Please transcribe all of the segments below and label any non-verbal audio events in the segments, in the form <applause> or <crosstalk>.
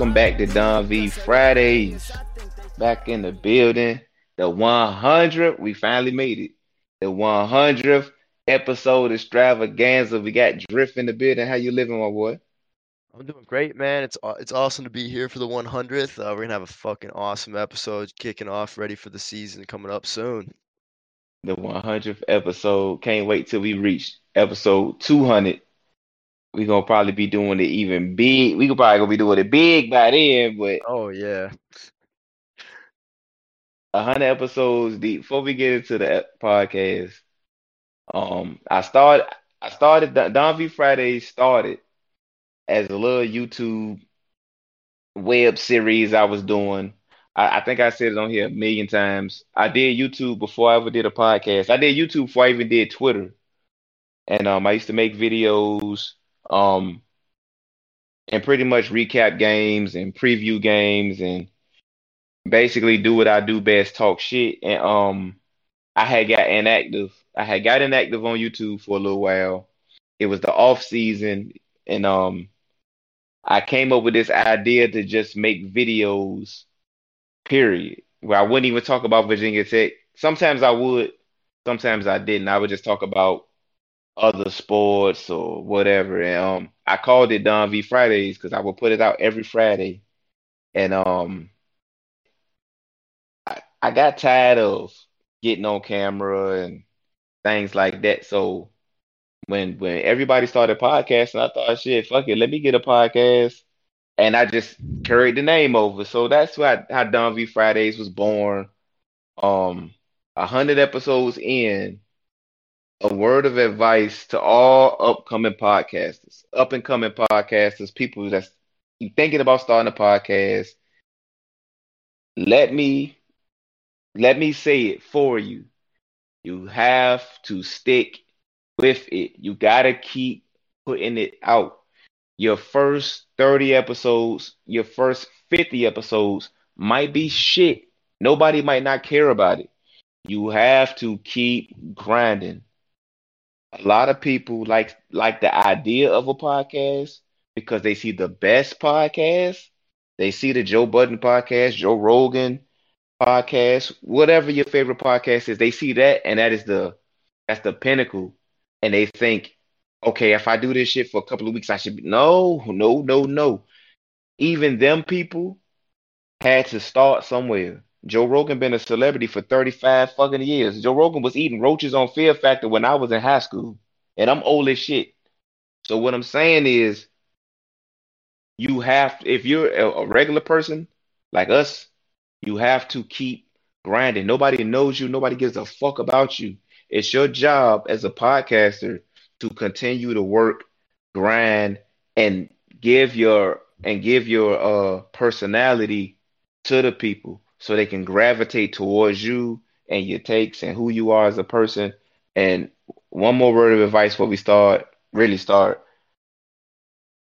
Welcome back to Don V Fridays. Back in the building. The 100, we finally made it. The 100th episode extravaganza. We got Drift in the building. How you living, my boy? I'm doing great, man. It's it's awesome to be here for the 100th. Uh, we're gonna have a fucking awesome episode kicking off, ready for the season coming up soon. The 100th episode. Can't wait till we reach episode 200. We gonna probably be doing it even big. We could probably gonna be doing it big by then, but Oh yeah, 100 episodes deep. Before we get into the podcast, um, I started. I started Don V Fridays started as a little YouTube web series I was doing. I, I think I said it on here a million times. I did YouTube before I ever did a podcast. I did YouTube before I even did Twitter. And um, I used to make videos um, and pretty much recap games and preview games and basically do what I do best, talk shit. And um, I had got inactive. I had got inactive on YouTube for a little while. It was the off season, and um, I came up with this idea to just make videos, period, where I wouldn't even talk about Virginia Tech. Sometimes I would, sometimes I didn't. I would just talk about other sports or whatever. And um, I called it Don V Fridays because I would put it out every Friday. And um, I, I got tired of getting on camera and things like that. So when when everybody started podcasting, I thought, shit, fuck it, let me get a podcast. And I just carried the name over. So that's why how Don V Fridays was born. Um, a hundred episodes in, a word of advice to all upcoming podcasters, up and coming podcasters, people that's thinking about starting a podcast. Let me let me say it for you. You have to stick with it. You gotta keep putting it out. Your first 30 episodes, your first 50 episodes might be shit. Nobody might not care about it. You have to keep grinding. A lot of people like like the idea of a podcast because they see the best podcast. They see the Joe Budden podcast, Joe Rogan podcast, whatever your favorite podcast is. They see that and that is the that's the pinnacle. And they think, okay, if I do this shit for a couple of weeks, I should be no, no, no, no. Even them people had to start somewhere. Joe Rogan been a celebrity for 35 fucking years. Joe Rogan was eating roaches on Fear Factor when I was in high school. And I'm old as shit. So what I'm saying is you have if you're a, a regular person like us, you have to keep grinding. Nobody knows you, nobody gives a fuck about you. It's your job as a podcaster to continue to work, grind, and give your and give your uh personality to the people so they can gravitate towards you and your takes and who you are as a person. And one more word of advice before we start, really start.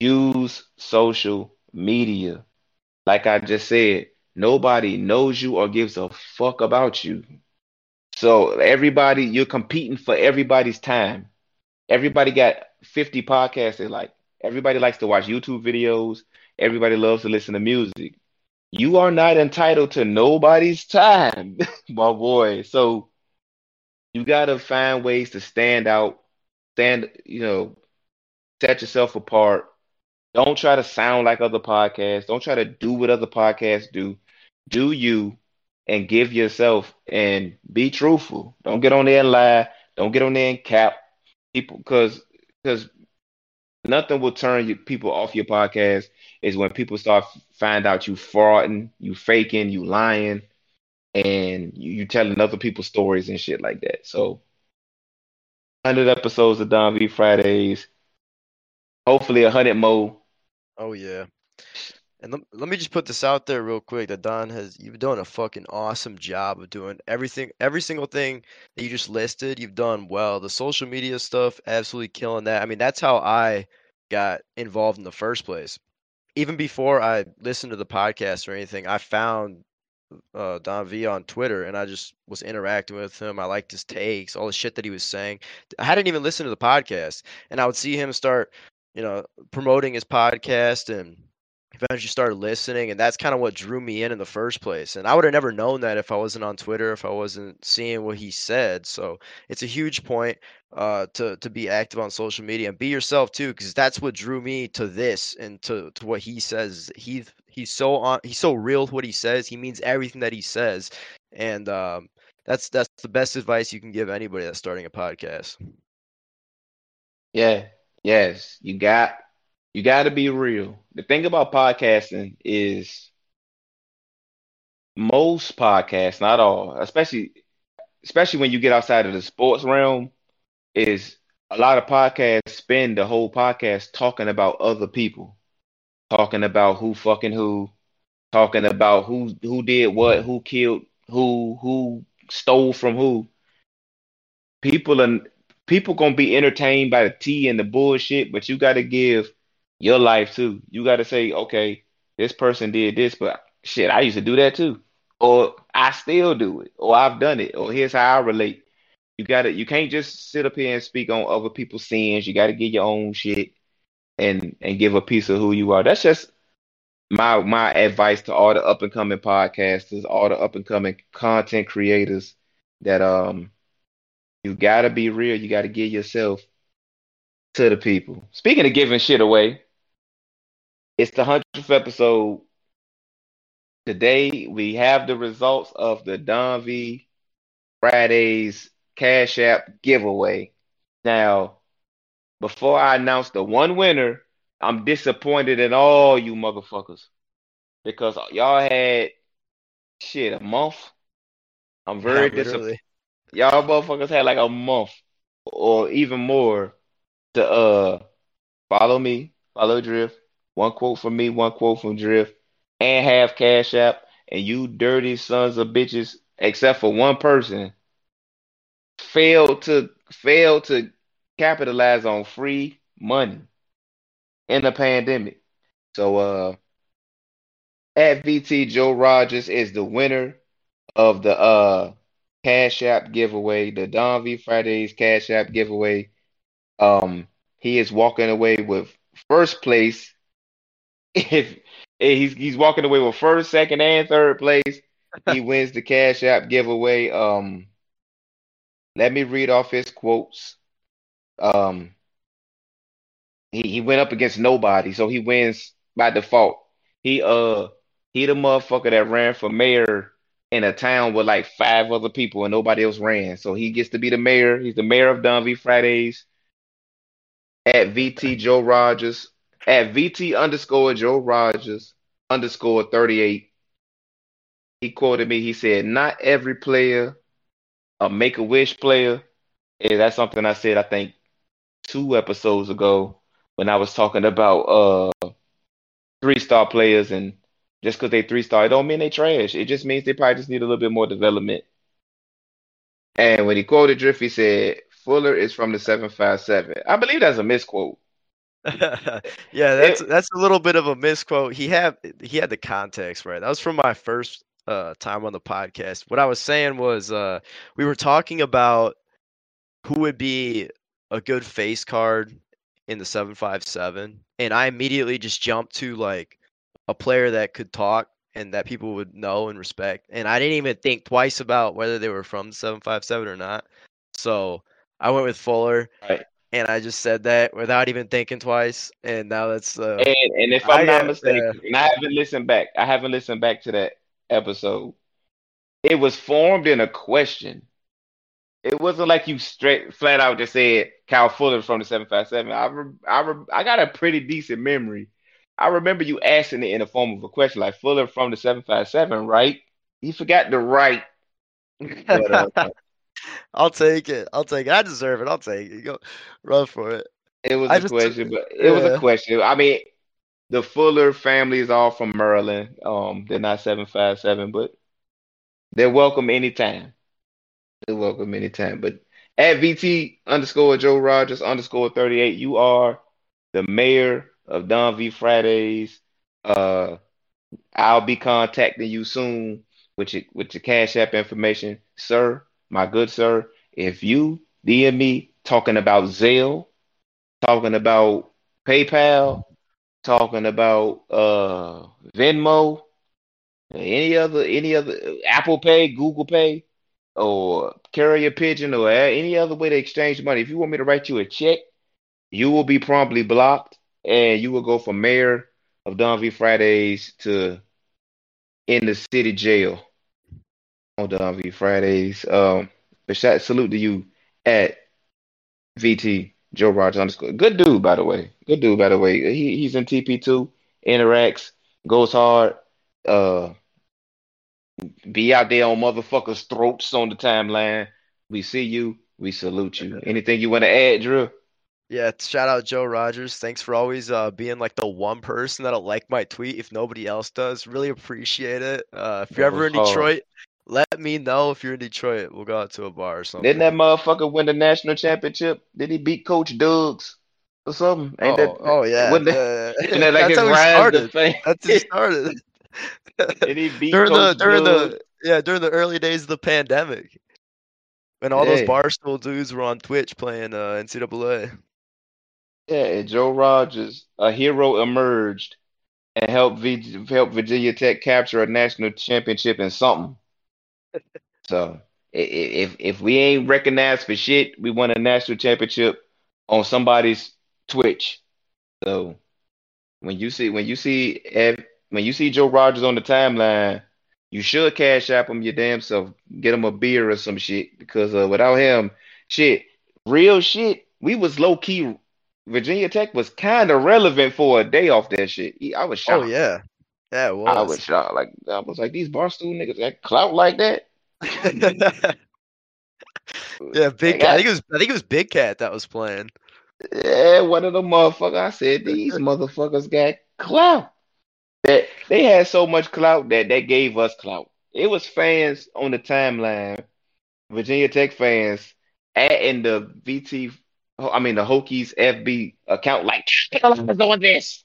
Use social media. Like I just said, nobody knows you or gives a fuck about you. So everybody, you're competing for everybody's time. Everybody got 50 podcasts they like. Everybody likes to watch YouTube videos. Everybody loves to listen to music. You are not entitled to nobody's time, <laughs> my boy. So you gotta find ways to stand out, stand, you know, set yourself apart. Don't try to sound like other podcasts. Don't try to do what other podcasts do. Do you and give yourself and be truthful. Don't get on there and lie. Don't get on there and cap people because because nothing will turn you people off your podcast is when people start find out you frauding, you faking, you lying, and you, you telling other people's stories and shit like that. So, hundred episodes of Don V Fridays. Hopefully, a hundred more. Oh yeah. And let, let me just put this out there real quick that Don has you've done a fucking awesome job of doing everything every single thing that you just listed, you've done well. The social media stuff, absolutely killing that. I mean, that's how I got involved in the first place. Even before I listened to the podcast or anything, I found uh, Don V on Twitter, and I just was interacting with him. I liked his takes, all the shit that he was saying. I hadn't even listened to the podcast, and I would see him start, you know, promoting his podcast and eventually started listening and that's kind of what drew me in in the first place and i would have never known that if i wasn't on twitter if i wasn't seeing what he said so it's a huge point uh, to to be active on social media and be yourself too because that's what drew me to this and to, to what he says he he's so on he's so real what he says he means everything that he says and um, that's that's the best advice you can give anybody that's starting a podcast. Yeah yes you got you got to be real. The thing about podcasting is most podcasts, not all, especially especially when you get outside of the sports realm, is a lot of podcasts spend the whole podcast talking about other people, talking about who fucking who, talking about who who did what, who killed who, who stole from who. People and people gonna be entertained by the tea and the bullshit, but you got to give your life too. You got to say, okay, this person did this, but shit, I used to do that too, or I still do it, or I've done it, or here's how I relate. You got to, you can't just sit up here and speak on other people's sins. You got to get your own shit and and give a piece of who you are. That's just my my advice to all the up and coming podcasters, all the up and coming content creators. That um, you got to be real. You got to give yourself to the people. Speaking of giving shit away, it's the hundredth episode. Today we have the results of the Don V Fridays Cash App giveaway. Now, before I announce the one winner, I'm disappointed in all you motherfuckers because y'all had shit a month. I'm very disappointed. Y'all motherfuckers had like a month or even more to uh follow me, follow Drift. One quote from me, one quote from Drift, and have Cash App. And you dirty sons of bitches, except for one person, failed to failed to capitalize on free money in the pandemic. So uh at VT Joe Rogers is the winner of the uh Cash App giveaway, the Don V Fridays Cash App giveaway. Um, he is walking away with first place. If, if he's he's walking away with first, second, and third place, he <laughs> wins the Cash App giveaway. Um, let me read off his quotes. Um, he he went up against nobody, so he wins by default. He uh he the motherfucker that ran for mayor in a town with like five other people and nobody else ran. So he gets to be the mayor. He's the mayor of Don V Fridays. At VT Joe Rogers. At VT underscore Joe Rogers underscore 38. He quoted me. He said, Not every player, a make a wish player. And that's something I said, I think, two episodes ago when I was talking about uh three star players and just because they three star, it don't mean they trash. It just means they probably just need a little bit more development. And when he quoted Drift, he said, Fuller is from the 757. I believe that's a misquote. <laughs> yeah, that's that's a little bit of a misquote. He had he had the context right. That was from my first uh, time on the podcast. What I was saying was uh, we were talking about who would be a good face card in the seven five seven, and I immediately just jumped to like a player that could talk and that people would know and respect. And I didn't even think twice about whether they were from seven five seven or not. So I went with Fuller. Right. And I just said that without even thinking twice, and now that's uh, And and if I I'm not got, mistaken, uh, and I haven't listened back, I haven't listened back to that episode. it was formed in a question. It wasn't like you straight flat out just said Kyle Fuller from the 757. I re, I re, I got a pretty decent memory. I remember you asking it in the form of a question like Fuller from the 757, right? You forgot the right. <laughs> But, uh, I'll take it. I'll take it. I deserve it. I'll take it. Go run for it. it was I a question, but it was a question. I mean, the Fuller family is all from Maryland. Um, they're not 757, but they're welcome anytime. They're welcome anytime. But at VT underscore Joe Rogers underscore 38, you are the mayor of Don V Fridays. Uh, I'll be contacting you soon with your with your Cash App information, sir. My good sir, if you DM me talking about Zelle, talking about PayPal, talking about uh Venmo, any other any other Apple Pay, Google Pay, or carrier pigeon, or any other way to exchange money. If you want me to write you a check, you will be promptly blocked, and you will go from mayor of Don V Fridays to in the city jail on Don V Fridays. Um, but shout salute to you at VT Joe Rogers underscore. Good dude, by the way. Good dude, by the way. He he's in TP2, interacts, goes hard. Uh, be out there on motherfuckers' throats on the timeline. We see you. We salute you. Anything you want to add, Drew? Yeah, shout out Joe Rogers. Thanks for always uh, being like the one person that'll like my tweet if nobody else does. Really appreciate it. Uh, if you're ever in. Detroit, let me know if you're in Detroit. We'll go out to a bar or something. Didn't that motherfucker win the national championship? Did he beat Coach Duggs or something? Ain't oh, that oh yeah. <laughs> that, <laughs> isn't that like That's how he started. That's how he <laughs> started. Did he beat during the during the yeah during the early days of the pandemic, when all those barstool dudes were on Twitch playing uh, NCAA. Yeah, and Joe Rogers, a hero emerged and helped v help Virginia Tech capture a national championship in something. So if if we ain't recognized for shit, we won a national championship on somebody's Twitch. So when you see when you see when you see Joe Rogers on the timeline, you should cash app him your damn self, get him a beer or some shit because uh, without him, shit, real shit, we was low key. Virginia Tech was kind of relevant for a day off that shit. I was shocked. Oh yeah, yeah, it I was was. shocked. Like I was like, these barstool niggas got clout like that. <laughs> yeah, Big Like, Cat. I I- think it was I think it was Big Cat that was playing. Yeah, one of the motherfuckers. I said these <laughs> motherfuckers got clout. That they had so much clout that that gave us clout. It was fans on the timeline, Virginia Tech fans, adding the VT. I mean the Hokies FB account. Like, is doing this.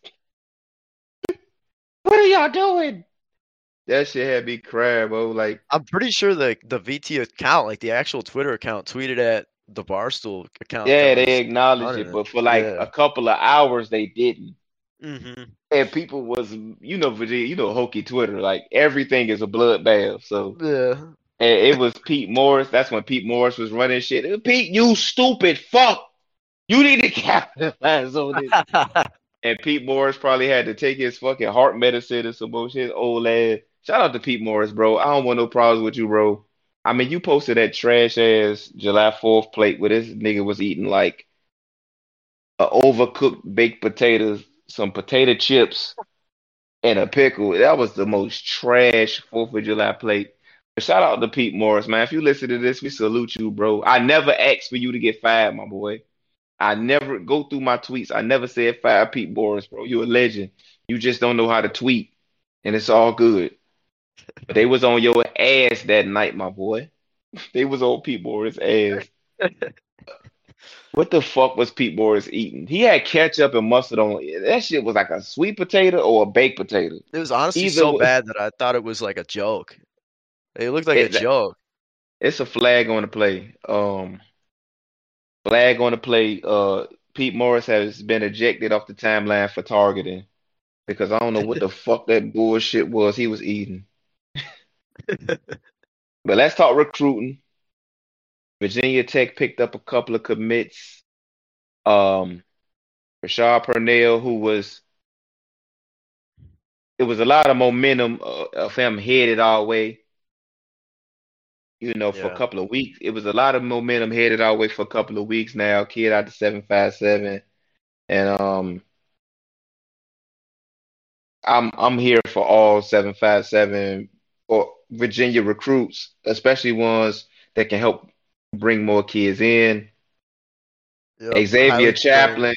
What are y'all doing? That shit had me crying, bro. Like, I'm pretty sure the the VT account, like the actual Twitter account, tweeted at the Barstool account. yeah, they acknowledged it, but for like Yeah. a couple of hours they didn't. Mm-hmm. And people was, you know, Virginia, you know, hokey Twitter, like everything is a bloodbath. So Yeah. and it was Pete Morris. That's when Pete Morris was running shit. Pete, you stupid fuck. You need to <laughs> capitalize on this. <laughs> And Pete Morris probably had to take his fucking heart medicine or some bullshit. Old lad. Shout out to Pete Morris, bro. I don't want no problems with you, bro. I mean, you posted that trash ass July 4th plate where this nigga was eating like a overcooked baked potatoes, some potato chips, and a pickle. That was the most trash 4th of July plate. But shout out to Pete Morris, man. If you listen to this, we salute you, bro. I never asked for you to get fired, my boy. I never go through my tweets. I never said fire Pete Boris, bro. You a legend. You just don't know how to tweet, and it's all good. But they was on your ass that night, my boy. <laughs> They was on Pete Boris ass. <laughs> What the fuck was Pete Boris eating? He had ketchup and mustard on. That shit was like a sweet potato or a baked potato. It was honestly Either so way- bad that I thought it was like a joke. It looked like It- a joke. It's a flag on the play. Um, flag on the play. Uh, Pete Morris has been ejected off the timeline for targeting because I don't know what the <laughs> fuck that bullshit was he was eating. <laughs> But let's talk recruiting. Virginia Tech picked up a couple of commits. Um, Rashad Purnell, who was, it was a lot of momentum uh, of him headed our way. You know, for a couple of weeks. It was a lot of momentum headed our way for a couple of weeks now. Kid out to seven five seven, and um, I'm I'm here for all seven five seven or Virginia recruits, especially ones that can help bring more kids in. Yep, Xavier Highland Chaplin.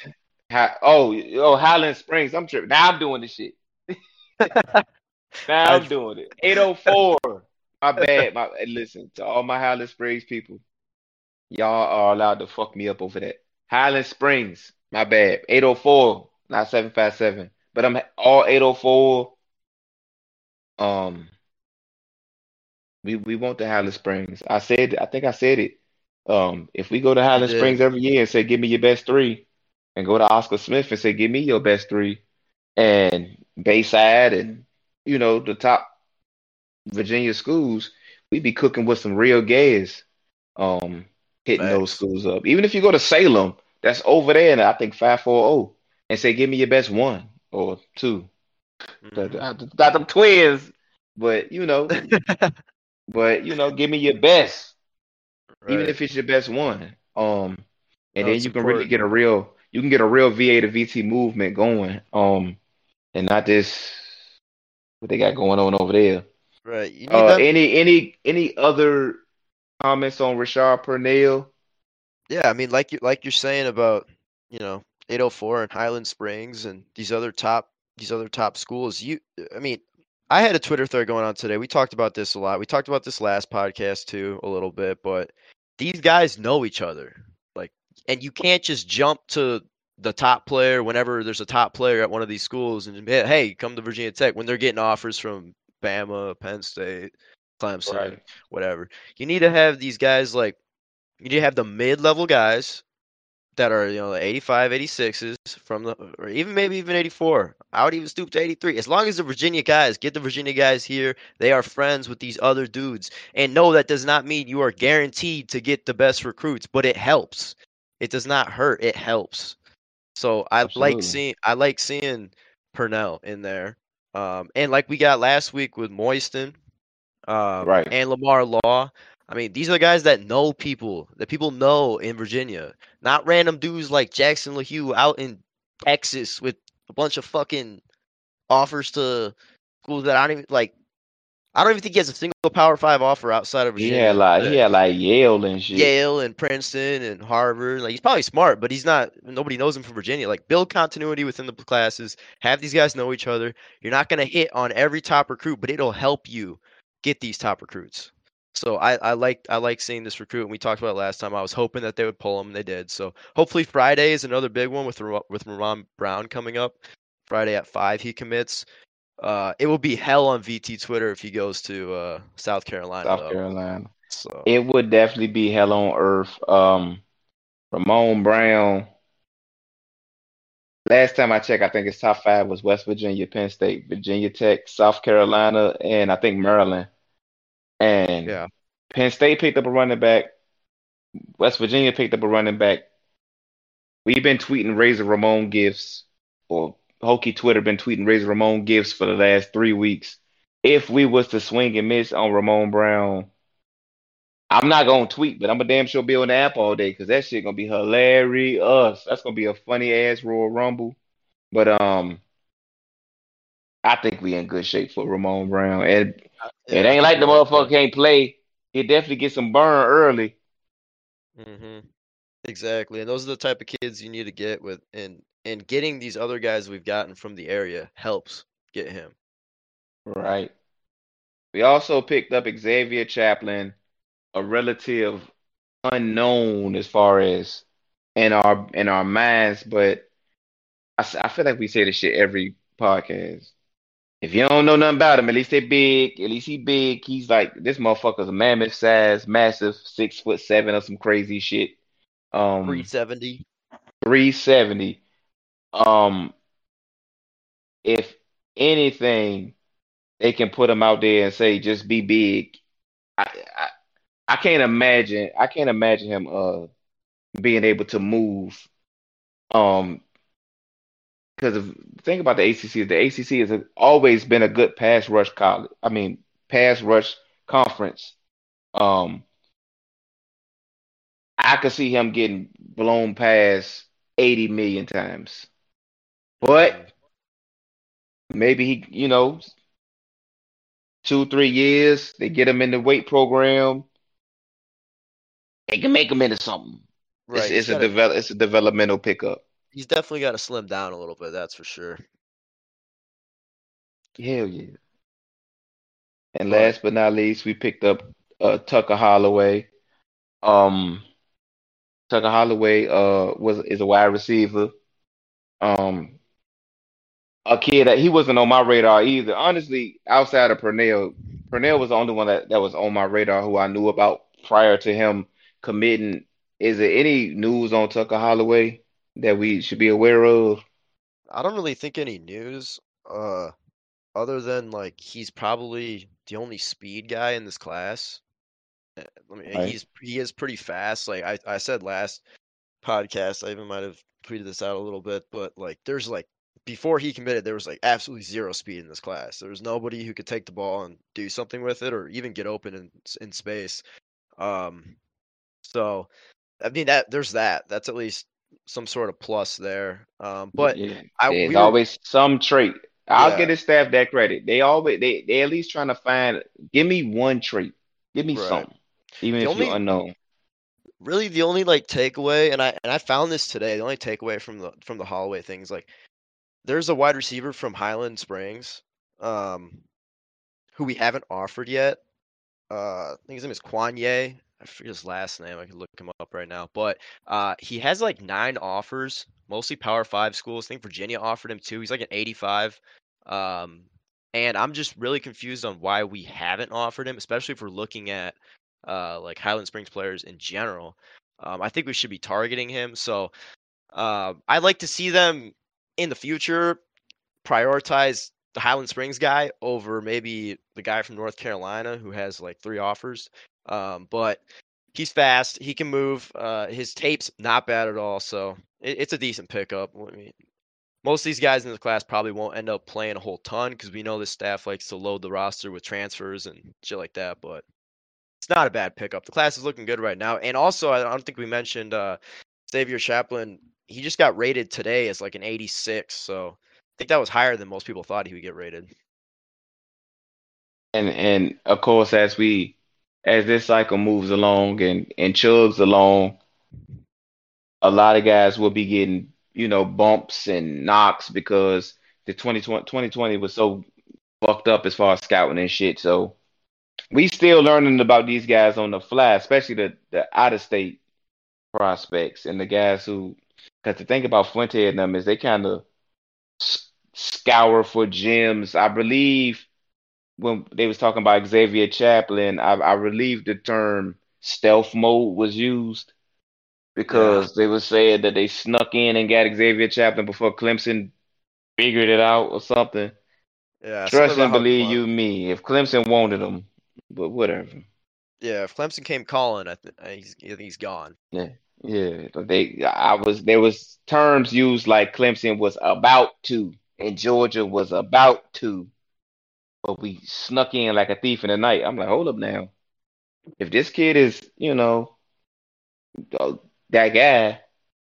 Hi, oh, oh, Highland Springs. I'm tripping. Now I'm doing this shit. <laughs> Now I'm doing it. 804. My bad. <laughs> My listen to all my Highland Springs people. Y'all are allowed to fuck me up over that. Highland Springs. My bad. 804, not 757. But I'm all 804. Um we we want the Highland Springs. I said I think I said it. Um if we go to Highland. Springs every year and say give me your best three and go to Oscar Smith and say give me your best three and Bayside and you know the top Virginia schools, we be cooking with some real gas, um, hitting those schools up. Even if you go to Salem, that's over there, and I think five four zero, and say, "Give me your best one or two. Mhm. Not, not them twins, but you know, <laughs> but you know, give me your best, even if it's your best one. Um, and No, then you can really get a real, you can get a real VA to VT movement going. Um, and not this what they got going on over there. Right. You need Uh, any any any other comments on Rashard Purnell? Yeah, I mean, like you like you're saying about you know 804 and Highland Springs and these other top these other top schools. You, I mean, I had a Twitter thread going on today. We talked about this a lot. We talked about this last podcast too a little bit, but these guys know each other. Like, and you can't just jump to the top player whenever there's a top player at one of these schools and hey, hey, come to Virginia Tech when they're getting offers from Bama, Penn State, Clemson, Right. whatever. You need to have these guys like you need to have the mid-level guys that are you know the 85 86s from the or even maybe even 84 i would even stoop to 83 as long as the virginia guys get the virginia guys here. They are friends with these other dudes. And no that does not mean you are guaranteed to get the best recruits but it helps. It does not hurt. It helps. So i Absolutely. like seeing i like seeing purnell in there um and like we got last week with moiston um, Right. and lamar law I mean, these are the guys that know people, that people know in Virginia, not random dudes like Jackson LaHue out in Texas with a bunch of fucking offers to schools that I don't even like. I don't even think he has a single Power Five offer outside of Virginia. Yeah, like had like Yale and shit. Yale and Princeton and Harvard. Like he's probably smart, but he's not. Nobody knows him from Virginia. Like build continuity within the classes. Have these guys know each other. You're not gonna hit on every top recruit, but it'll help you get these top recruits. So I, I like I like seeing this recruit. And we talked about it last time. I was hoping that they would pull him, and they did. So hopefully Friday is another big one with with Ramon Brown coming up. Friday at five he commits. Uh, it will be hell on VT Twitter if he goes to uh, South Carolina. South though. Carolina. So It would definitely be hell on earth. Um, Ramon Brown. Last time I checked, I think his top five was West Virginia, Penn State, Virginia Tech, South Carolina, and I think Maryland. And Yeah. Penn State picked up a running back. West Virginia picked up a running back. We've been tweeting Razor Ramon gifts, or Hokey Twitter been tweeting Razor Ramon gifts for the last three weeks. If we was to swing and miss on Ramon Brown, I'm not gonna tweet, but I'm a damn sure be on the app all day because that shit gonna be hilarious. That's gonna be a funny ass Royal Rumble. But um, I think we in good shape for Ramon Brown, and it ain't like the motherfucker can't play. He definitely get some burn early. Mm-hmm. Exactly, and those are the type of kids you need to get with, and and getting these other guys we've gotten from the area helps get him. Right. We also picked up Xavier Chaplin, a relative unknown as far as in our in our minds, but I, I feel like we say this shit every podcast. If you don't know nothing about him, at least they big. At least he big. He's like this motherfucker's a mammoth size, massive, six foot seven or some crazy shit. Um, Three seventy. 370. Um, if anything, they can put him out there and say, just be big. I, I, I can't imagine. I can't imagine him uh being able to move. Um, because of think about the ACC. The ACC has always been a good pass rush college. I mean, pass rush conference. Um, I could see him getting blown past 80 million times. But maybe he, you know, two, three years, they get him in the weight program. They can make him into something. Right. It's, it's a develop, it's a developmental pickup. He's definitely got to slim down a little bit. That's for sure. Hell yeah. And last but not least, we picked up uh, Tucker Holloway. Um, Tucker Holloway uh was is a wide receiver. Um, a kid that he wasn't on my radar either. Honestly, outside of Purnell, Purnell was the only one that, that was on my radar who I knew about prior to him committing. Is there any news on Tucker Holloway that we should be aware of? I don't really think any news, uh, other than like he's probably the only speed guy in this class. I mean, Right. he's he is pretty fast. Like I, I said last podcast, I even might have tweeted this out a little bit, but like there's like before he committed, there was like absolutely zero speed in this class. There was nobody who could take the ball and do something with it or even get open in in space. Um, so I mean that there's that. That's at least some sort of plus there. Um, but yeah, I there's we were- always some trait. I'll Yeah. give the staff that credit. They always they they at least trying to find. Give me one trait. Give me Right. something, even The if only- you're unknown. really the only like takeaway and i and i found this today the only takeaway from the from the holloway thing is like there's a wide receiver from highland springs um who we haven't offered yet uh i think his name is Kwanye. i forget his last name i can look him up right now but uh he has like nine offers mostly power five schools i think virginia offered him too. he's like an 85 um and i'm just really confused on why we haven't offered him especially if we're looking at uh, like Highland Springs players in general. Um, I think we should be targeting him. So uh, I'd like to see them in the future prioritize the Highland Springs guy over maybe the guy from North Carolina who has like three offers. Um, but he's fast. He can move. Uh, his tape's not bad at all. So it, it's a decent pickup. I mean, most of these guys in the class probably won't end up playing a whole ton because we know this staff likes to load the roster with transfers and shit like that. But it's not a bad pickup. The class is looking good right now. And also, I don't think we mentioned uh, Xavier Chaplin. He just got rated today as like an 86. So I think that was higher than most people thought he would get rated. And and of course, as we as this cycle moves along and and chugs along, a lot of guys will be getting you know bumps and knocks because the 2020, 2020 was so fucked up as far as scouting and shit. So we still learning about these guys on the fly, especially the the out of state prospects and the guys who. Because the thing about Fuente and them is they kind of scour for gems. I believe when they was talking about Xavier Chaplin, I, I believe the term stealth mode was used because they were saying that they snuck in and got Xavier Chaplin before Clemson figured it out or something. Yeah, Trust and believe you me. If Clemson wanted him, but whatever. Yeah, if Clemson came calling, I I think he's gone. Yeah, but they I was there was terms used like Clemson was about to and Georgia was about to, but we snuck in like a thief in the night. I'm like, hold up now. If this kid is, you know, uh, that guy,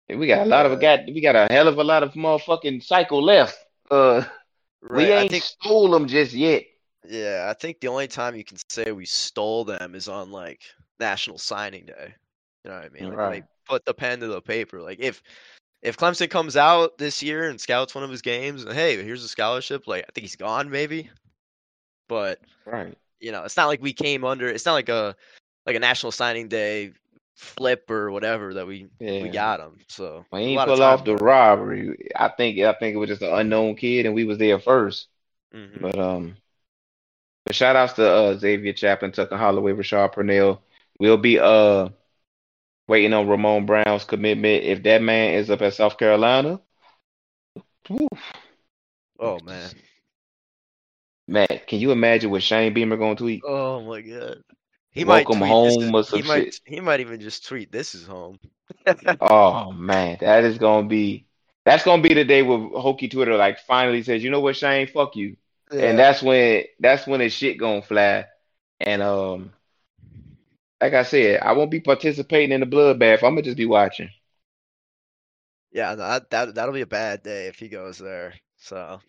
we got a lot of got we got a hell of a lot of motherfucking cycle left. Uh, we Right, I ain't think stole them just yet. yeah, I think the only time you can say we stole them is on like National Signing Day. You know what I mean? Like Right. they put the pen to the paper. Like if if Clemson comes out this year and scouts one of his games, and hey, here's a scholarship, like I think he's gone maybe. But Right. you know, it's not like we came under. It's not like a like a National Signing Day flip or whatever that we Yeah. we got him. So We ain't pull off the robbery. I think I think it was just an unknown kid, and we was there first. Mhm. But um, but shout outs to uh, Xavier Chaplin, Tucker Holloway, Rashard Purnell. We'll be uh waiting on Ramon Brown's commitment. If that man is up at South Carolina, Oh man. Matt, can you imagine what Shane Beamer gonna tweet? Oh my god. He Welcome might home this or some he might shit. he might even just tweet this is home. <laughs> Oh man, that is gonna be that's gonna be the day where Hokey Twitter like finally says, you know what, Shane, fuck you. And that's when that's when his shit gonna fly. And um like I said, I won't be participating in the bloodbath. I'm gonna just be watching. Yeah, no, that, that that'll be a bad day if he goes there. So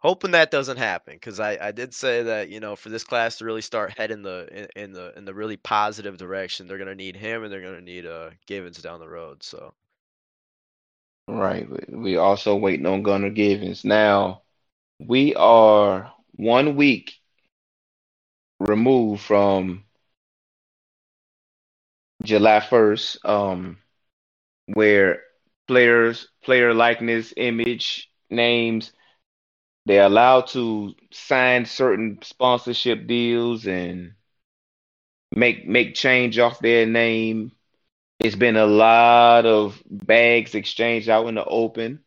hoping that doesn't happen because I, I did say that you know for this class to really start heading the in, in the in the really positive direction, they're gonna need him and they're gonna need uh Givens down the road. So Right. We we also waiting on Gunner Givens. Now, we are one week removed from July 1st, um, where players, player likeness, image, names, they're allowed to sign certain sponsorship deals and make make change off their name. It's been a lot of bags exchanged out in the open.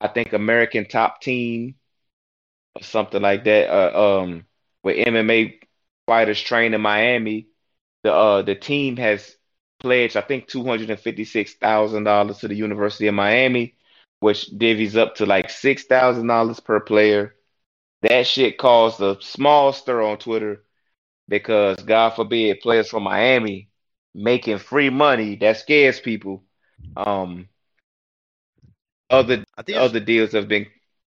I think American Top Team or something like that. Uh, um, with MMA fighters train in Miami, the uh the team has pledged I think two hundred and fifty six thousand dollars to the University of Miami, which divvies up to like six thousand dollars per player. That shit caused a small stir on Twitter because God forbid players from Miami making free money that scares people. Um, other I think other deals have been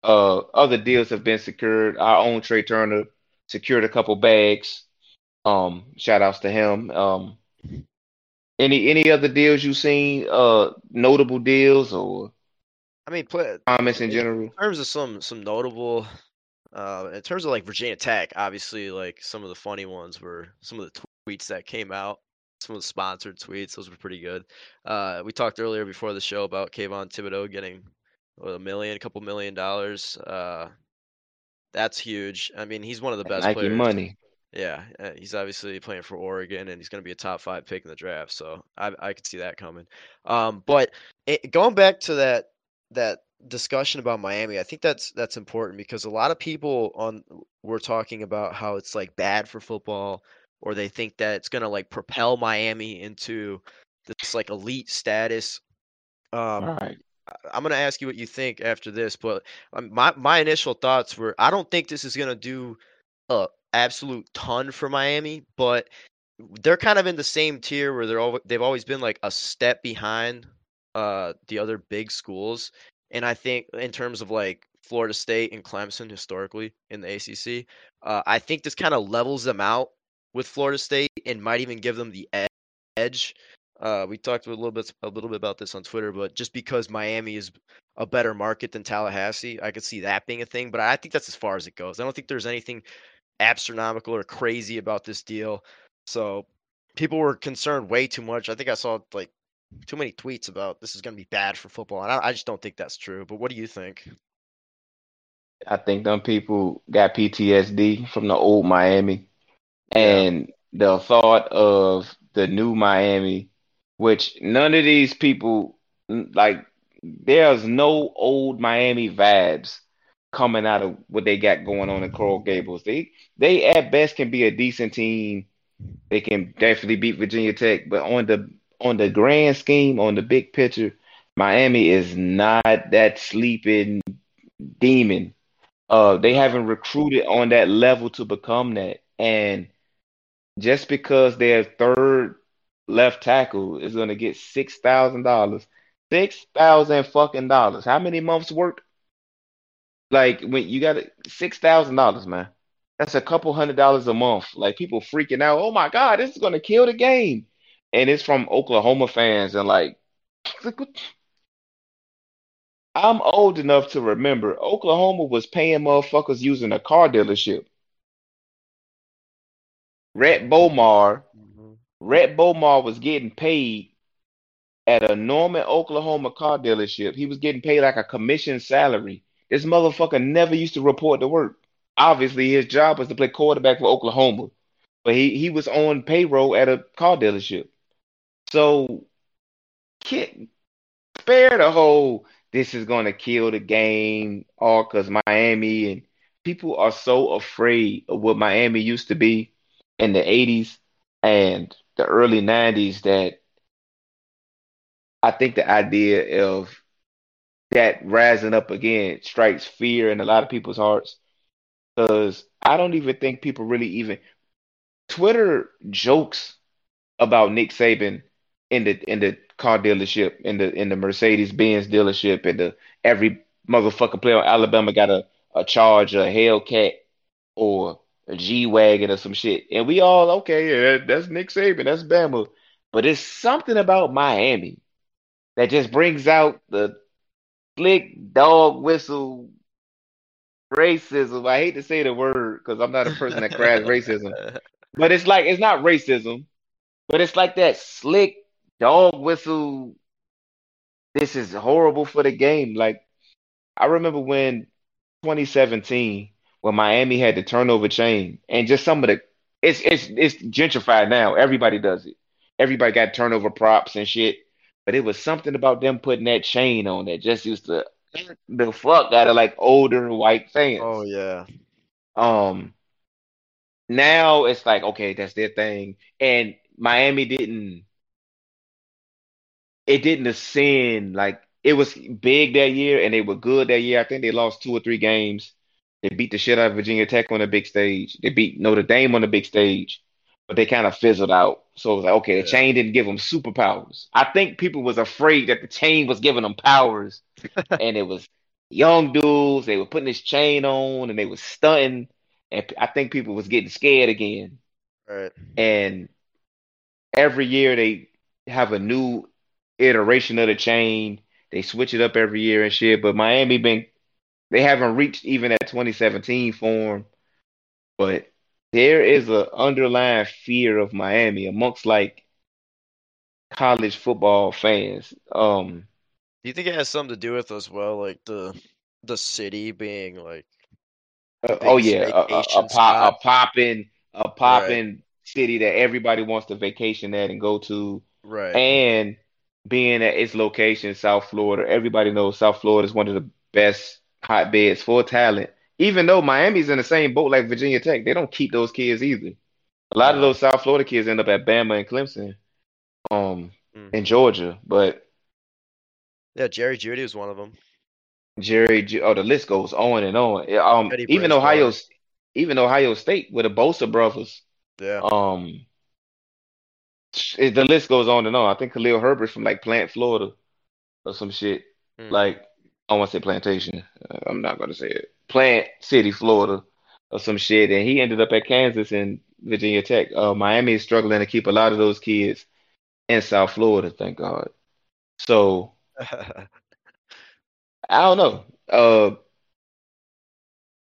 uh other deals have been secured. Our own Trey Turner secured a couple bags. Um, shout outs to him. Um, any any other deals you've seen? Uh, notable deals or I mean, play, comments in in general? terms of some some notable, uh, in terms of like Virginia Tech, obviously like some of the funny ones were some of the tweets that came out. Some of the sponsored tweets, those were pretty good. Uh, we talked earlier before the show about Kayvon Thibodeaux getting what, a million, a couple million dollars. Uh, that's huge. I mean, he's one of the best Nike players. money. Yeah, uh, he's obviously playing for Oregon, and he's going to be a top five pick in the draft. So I I could see that coming. Um, but it, going back to that that discussion about Miami, I think that's that's important because a lot of people on were talking about how it's like bad for football, or they think that it's going to like propel Miami into this like elite status. Um, All right. I'm gonna ask you what you think after this, but um, my my initial thoughts were I don't think this is gonna do a absolute ton for Miami, but they're kind of in the same tier where they're all they've always been like a step behind uh the other big schools, and I think in terms of like Florida State and Clemson historically in the ACC, uh, I think this kind of levels them out with Florida State and might even give them the edge. Uh, we talked a little bit a little bit about this on Twitter, but just because Miami is a better market than Tallahassee, I could see that being a thing. But I think that's as far as it goes. I don't think there's anything astronomical or crazy about this deal. So people were concerned way too much. I think I saw like too many tweets about this is going to be bad for football, and I, I just don't think that's true. But what do you think? I think them people got PTSD from the old Miami and the thought of the new Miami, which none of these people like. There's no old Miami vibes coming out of what they got going on in Coral Gables. They they at best can be a decent team. They can definitely beat Virginia Tech, but on the on the grand scheme, on the big picture, Miami is not that sleeping demon. Uh, they haven't recruited on that level to become that. And just because their third left tackle is going to get six thousand dollars, six thousand fucking dollars. How many months work? Like when you got six thousand dollars, man. That's a couple hundred dollars a month. Like people freaking out. Oh my God, this is going to kill the game. And it's from Oklahoma fans and like. <laughs> I'm old enough to remember Oklahoma was paying motherfuckers using a car dealership. Rhett Bomar, mm-hmm. Rhett Bomar was getting paid at a Norman, Oklahoma car dealership. He was getting paid like a commission salary. This motherfucker never used to report to work. Obviously, his job was to play quarterback for Oklahoma, but he, he was on payroll at a car dealership. So, kid, spare the whole this is going to kill the game all because Miami and people are so afraid of what Miami used to be in the 80s and the early 90s that I think the idea of that rising up again strikes fear in a lot of people's hearts because I don't even think people really even Twitter jokes about Nick Saban in the in the car dealership, in the in the Mercedes Benz dealership, and the every motherfucker player on Alabama got a a Charger, a Hellcat, or a G wagon or some shit, and we all okay. Yeah, that's Nick Saban, that's Bama, but it's something about Miami that just brings out the slick dog whistle racism. I hate to say the word because I'm not a person that cries racism, <laughs> but it's like it's not racism, but it's like that slick dog whistle. This is horrible for the game. Like I remember when 2017 when Miami had the turnover chain and just some of the it's it's it's gentrified now. Everybody does it. Everybody got turnover props and shit. But it was something about them putting that chain on that just used to the fuck out of like older white fans. Oh yeah. Um now it's like okay, that's their thing. And Miami didn't it didn't ascend like it was big that year and they were good that year. I think they lost two or three games. They beat the shit out of Virginia Tech on the big stage. They beat Notre Dame on the big stage, but they kind of fizzled out. So it was like, okay, the Yeah. chain didn't give them superpowers. I think people was afraid that the chain was giving them powers, <laughs> and it was young dudes. They were putting this chain on and they was stunting, and I think people was getting scared again. Right. And every year they have a new iteration of the chain. They switch it up every year and shit. But Miami been they haven't reached even that 2017 form. But there is an underlying fear of Miami amongst like college football fans. Um, Do you think it has something to do with as well, like the the city being like uh, oh yeah, a, a, pop, a poppin' a poppin' city that everybody wants to vacation at and go to. right? And being at its location, South Florida, everybody knows South Florida is one of the best hotbeds for talent. Even though Miami's in the same boat like Virginia Tech, they don't keep those kids either. A lot of those South Florida kids end up at Bama and Clemson, um, Mhm. in Georgia. But Yeah, Jerry Jeudy was one of them. Jerry, oh, the list goes on and on. Um, even. Ohio, even Ohio State with the Bosa brothers, Yeah. um, it- the list goes on and on. I think Khalil Herbert's from like Plant, Florida, or some shit. Mm. Like I want to say Plantation. Uh, I'm not gonna say it. Plant City, Florida, or some shit. And he ended up at Kansas and Virginia Tech. Uh, Miami is struggling to keep a lot of those kids in South Florida. Thank God. So <laughs> I don't know. Uh,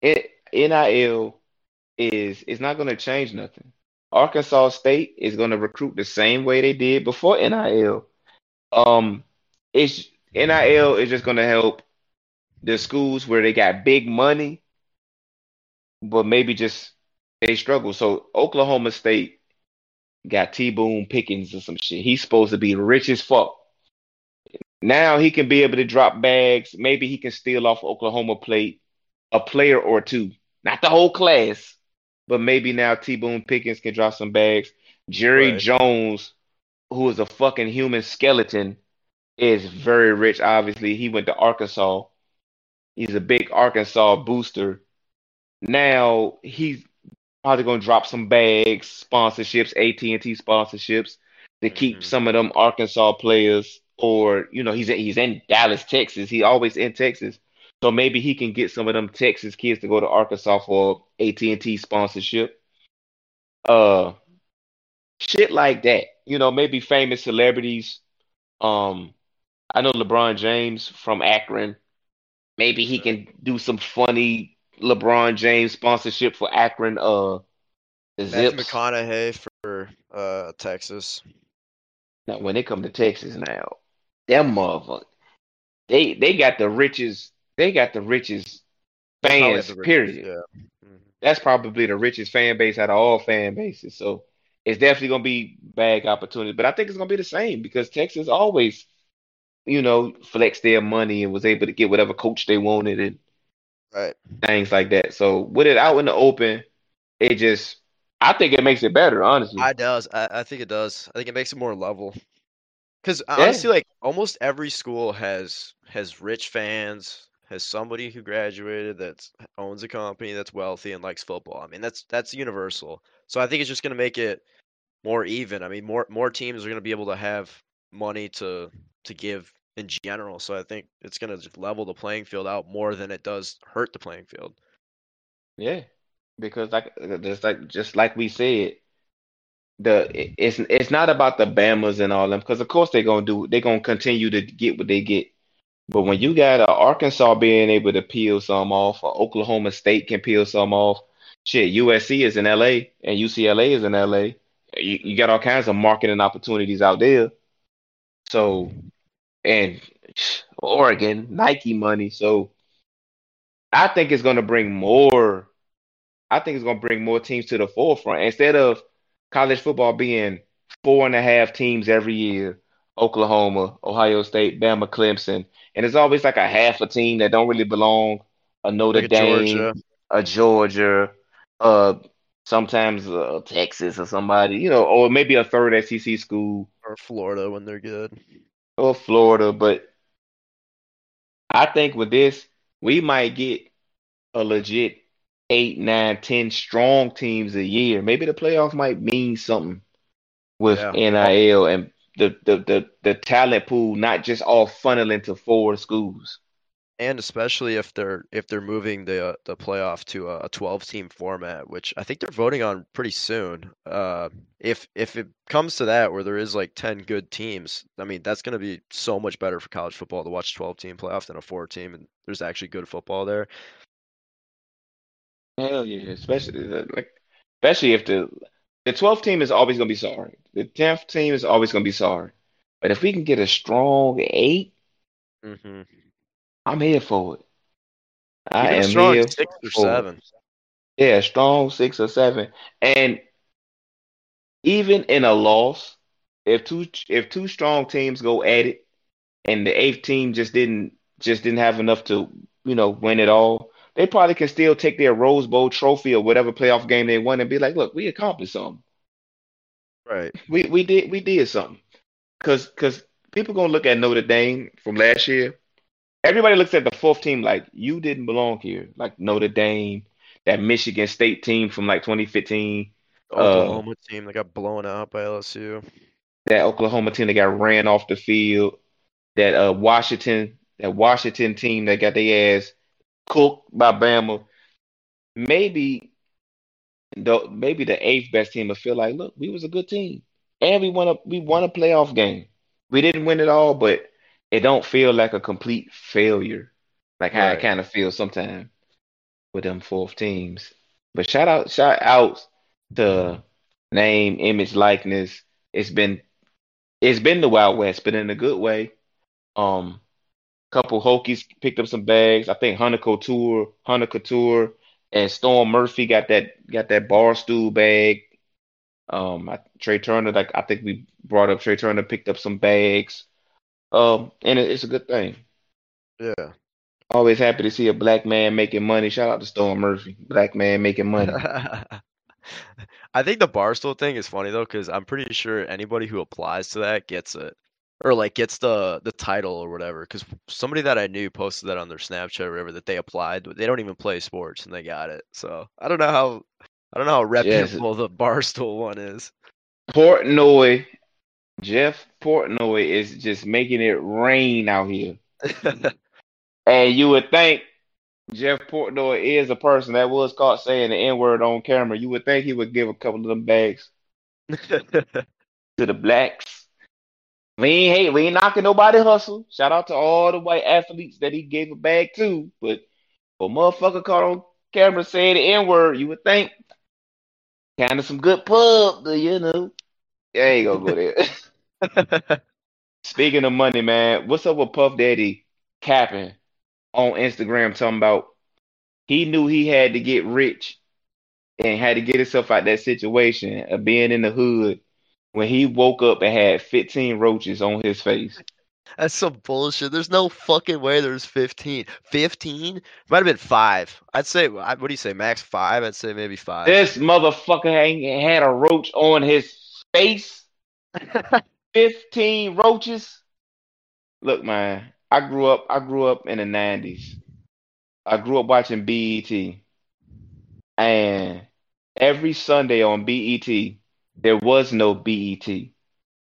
it NIL is is not going to change nothing. Arkansas State is going to recruit the same way they did before NIL. Um, it's NIL is just going to help the schools where they got big money, but maybe just they struggle. So Oklahoma State got T Boone Pickens or some shit. He's supposed to be rich as fuck. Now he can be able to drop bags. Maybe he can steal off Oklahoma plate a player or two, not the whole class, but maybe now T Boone Pickens can drop some bags. Jerry Right. Jones, who is a fucking human skeleton, is very rich. Obviously, he went to Arkansas. He's a big Arkansas booster. Now he's probably gonna drop some bags, sponsorships, AT&T sponsorships to keep Mhm. some of them Arkansas players. Or you know, he's he's in Dallas, Texas. He always in Texas, so maybe he can get some of them Texas kids to go to Arkansas for AT&T sponsorship. Uh, shit like that. You know, maybe famous celebrities. Um, I know LeBron James from Akron. Maybe he can do some funny LeBron James sponsorship for Akron. Uh, the Matthew McConaughey for uh Texas. Now, when they come to Texas now, them motherfuckers, they they got the richest. They got the richest They probably have fans. the richest- Period. Yeah. Mhm. That's probably the richest fan base out of all fan bases. So it's definitely gonna be bag opportunity. But I think it's gonna be the same because Texas always, you know, flex their money and was able to get whatever coach they wanted and Right. things like that. So with it out in the open, it just I think it makes it better, honestly. I does. I, I think it does. I think it makes it more level. Because Yeah. honestly, like almost every school has has rich fans, has somebody who graduated that owns a company that's wealthy and likes football. I mean, that's that's universal. So I think it's just going to make it more even. I mean, more more teams are going to be able to have money to to give in general. So I think it's going to level the playing field out more than it does hurt the playing field. Yeah, because like uh, just like just like we said, the it's it's not about the Bamas and all them because of course they're gonna do they're gonna continue to get what they get. But when you got uh, Arkansas being able to peel some off, or Oklahoma State can peel some off, shit, USC is in LA and UCLA is in LA. You, you got all kinds of marketing opportunities out there. So, and Oregon, Nike money. So, I think it's going to bring more. I think it's going to bring more teams to the forefront instead of college football being four and a half teams every year. Oklahoma, Ohio State, Bama, Clemson, and it's always like a half a team that don't really belong. A Notre Like Dame, Georgia. a Georgia, uh, sometimes uh, Texas or somebody, you know, or maybe a third SEC school or Florida when they're good. or Florida. But I think with this, we might get a legit eight, nine, ten strong teams a year. Maybe the playoff might mean something with Yeah. NIL and the, the, the, the talent pool, not just all funneling to four schools. And especially if they're if they're moving the uh, the playoff to a, a 12 team format, which I think they're voting on pretty soon. Uh, if if it comes to that where there is like 10 good teams, I mean that's going to be so much better for college football to watch 12 team playoff than a four team, and there's actually good football there. Hell yeah, especially the- like especially if the the 12th team is always going to be sorry. The 10th team is always going to be sorry. But if we can get a strong eight, hmm I'm here for it. I Even am strong here six or for it. seven. Yeah, strong six or seven. And even in a loss, if two if two strong teams go at it and the eighth team just didn't just didn't have enough to, you know, win it all, they probably can still take their Rose Bowl trophy or whatever playoff game they won and be like, look, we accomplished something. Right. We we did we did something. Cause cause people gonna look at Notre Dame from last year. Everybody looks at the fourth team like you didn't belong here. Like Notre Dame, that Michigan State team from like 2015, The Uh, Oklahoma team that got blown out by LSU. that Oklahoma team that got ran off the field, that uh Washington, that Washington team that got their ass cooked by Bama. Maybe the maybe the eighth best team will feel like, look, we was a good team. And we won a we won a playoff game. We didn't win it all, but it don't feel like a complete failure. Like how it Right. kind of feels sometimes with them fourth teams. But shout out shout out to name, image, likeness. It's been it's been the Wild West, but in a good way. Um, couple Hokies picked up some bags. I think Hunter Cattoor, Hunter Cattoor, and Storm Murphy got that got that bar stool bag. Um, I, Tre Turner, like I think we brought up Tre Turner picked up some bags. Um, and it, it's a good thing. Yeah. Always happy to see a black man making money. Shout out to Storm Murphy, black man making money. <laughs> I think the Barstool thing is funny though, because I'm pretty sure anybody who applies to that gets it, or like gets the the title or whatever. Because somebody that I knew posted that on their Snapchat or whatever that they applied. but They don't even play sports and they got it. So I don't know how I don't know how Yes. reputable the Barstool one is. Portnoy, Jeff Portnoy is just making it rain out here. <laughs> And you would think Jeff Portnoy is a person that was caught saying the N word on camera. You would think he would give a couple of them bags <laughs> to the blacks. We ain't hate, we ain't knocking nobody hustle. Shout out to all the white athletes that he gave a bag to. But a motherfucker caught on camera saying the N word, you would think kind of some good pub, you know. There you go, go there. <laughs> Speaking of money, man, what's up with Puff Daddy capping on Instagram talking about he knew he had to get rich and had to get himself out that situation of being in the hood when he woke up and had 15 roaches on his face. That's some bullshit. There's no fucking way there's 15. 15? Might have been five. I'd say, what do you say, max five? I'd say maybe five. This motherfucker ain't had a roach on his face. <laughs> 15 roaches. Look, man, I grew up I grew up in the 90s. I grew up watching BET. And every Sunday on BET, there was no BET.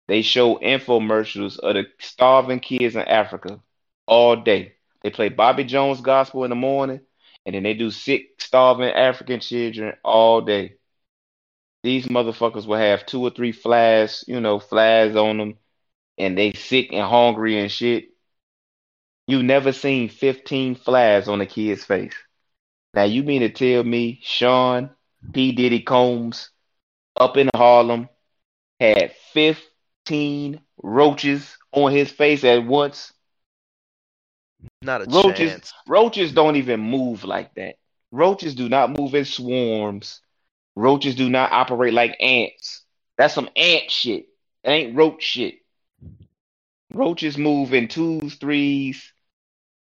They show infomercials of the starving kids in Africa all day. They play Bobby Jones gospel in the morning, and then they do sick, starving African children all day. These motherfuckers will have two or three flies, you know, flies on them, and they sick and hungry and shit. You never seen 15 flies on a kid's face. Now you mean to tell me Sean P. Diddy Combs up in Harlem had 15 roaches on his face at once? Not a Roaches chance. roaches don't even move like that. Roaches do not move in swarms. Roaches do not operate like ants. That's some ant shit. It ain't roach shit. Roaches move in twos, threes.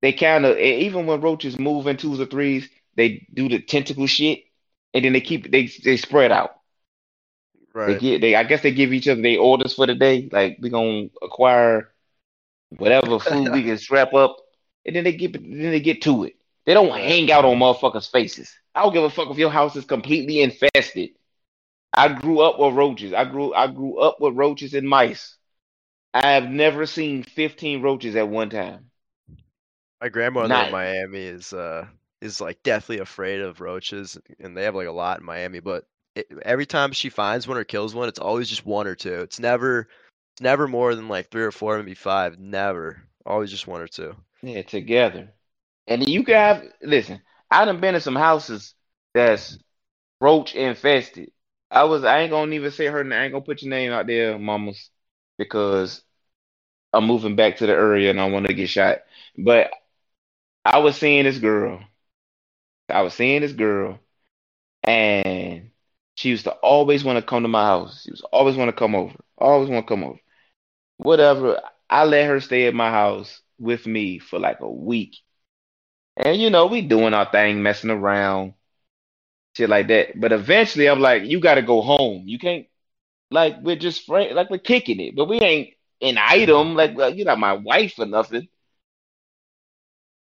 They kind of even when roaches move in twos or threes, they do the tentacle shit, and then they keep they they spread out. Right. They get they I guess they give each other their orders for the day. Like we gonna acquire whatever food we <laughs> can strap up, and then they get then they get to it. They don't hang out on motherfuckers' faces. I don't give a fuck if your house is completely infested. I grew up with roaches. I grew I grew up with roaches and mice. I have never seen 15 roaches at one time. My grandmother Not in Miami is uh is like deathly afraid of roaches, and they have like a lot in Miami. But it, every time she finds one or kills one, it's always just one or two. It's never it's never more than like three or four, maybe five. Never. Always just one or two. yeah, together. And you can have listen, I done been in some houses that's roach infested. I was I ain't gonna even say her name. I ain't gonna put your name out there, mamas, because I'm moving back to the area and I want to get shot. But I was seeing this girl. I was seeing this girl, and she used to always want to come to my house. She was always want to come over. Always want to come over. Whatever. I let her stay at my house with me for like a week. And you know, we doing our thing, messing around, shit like that. But eventually I'm like, you gotta go home. You can't like we're just friends, like we're kicking it, but we ain't an item. Like well, you're not my wife or nothing.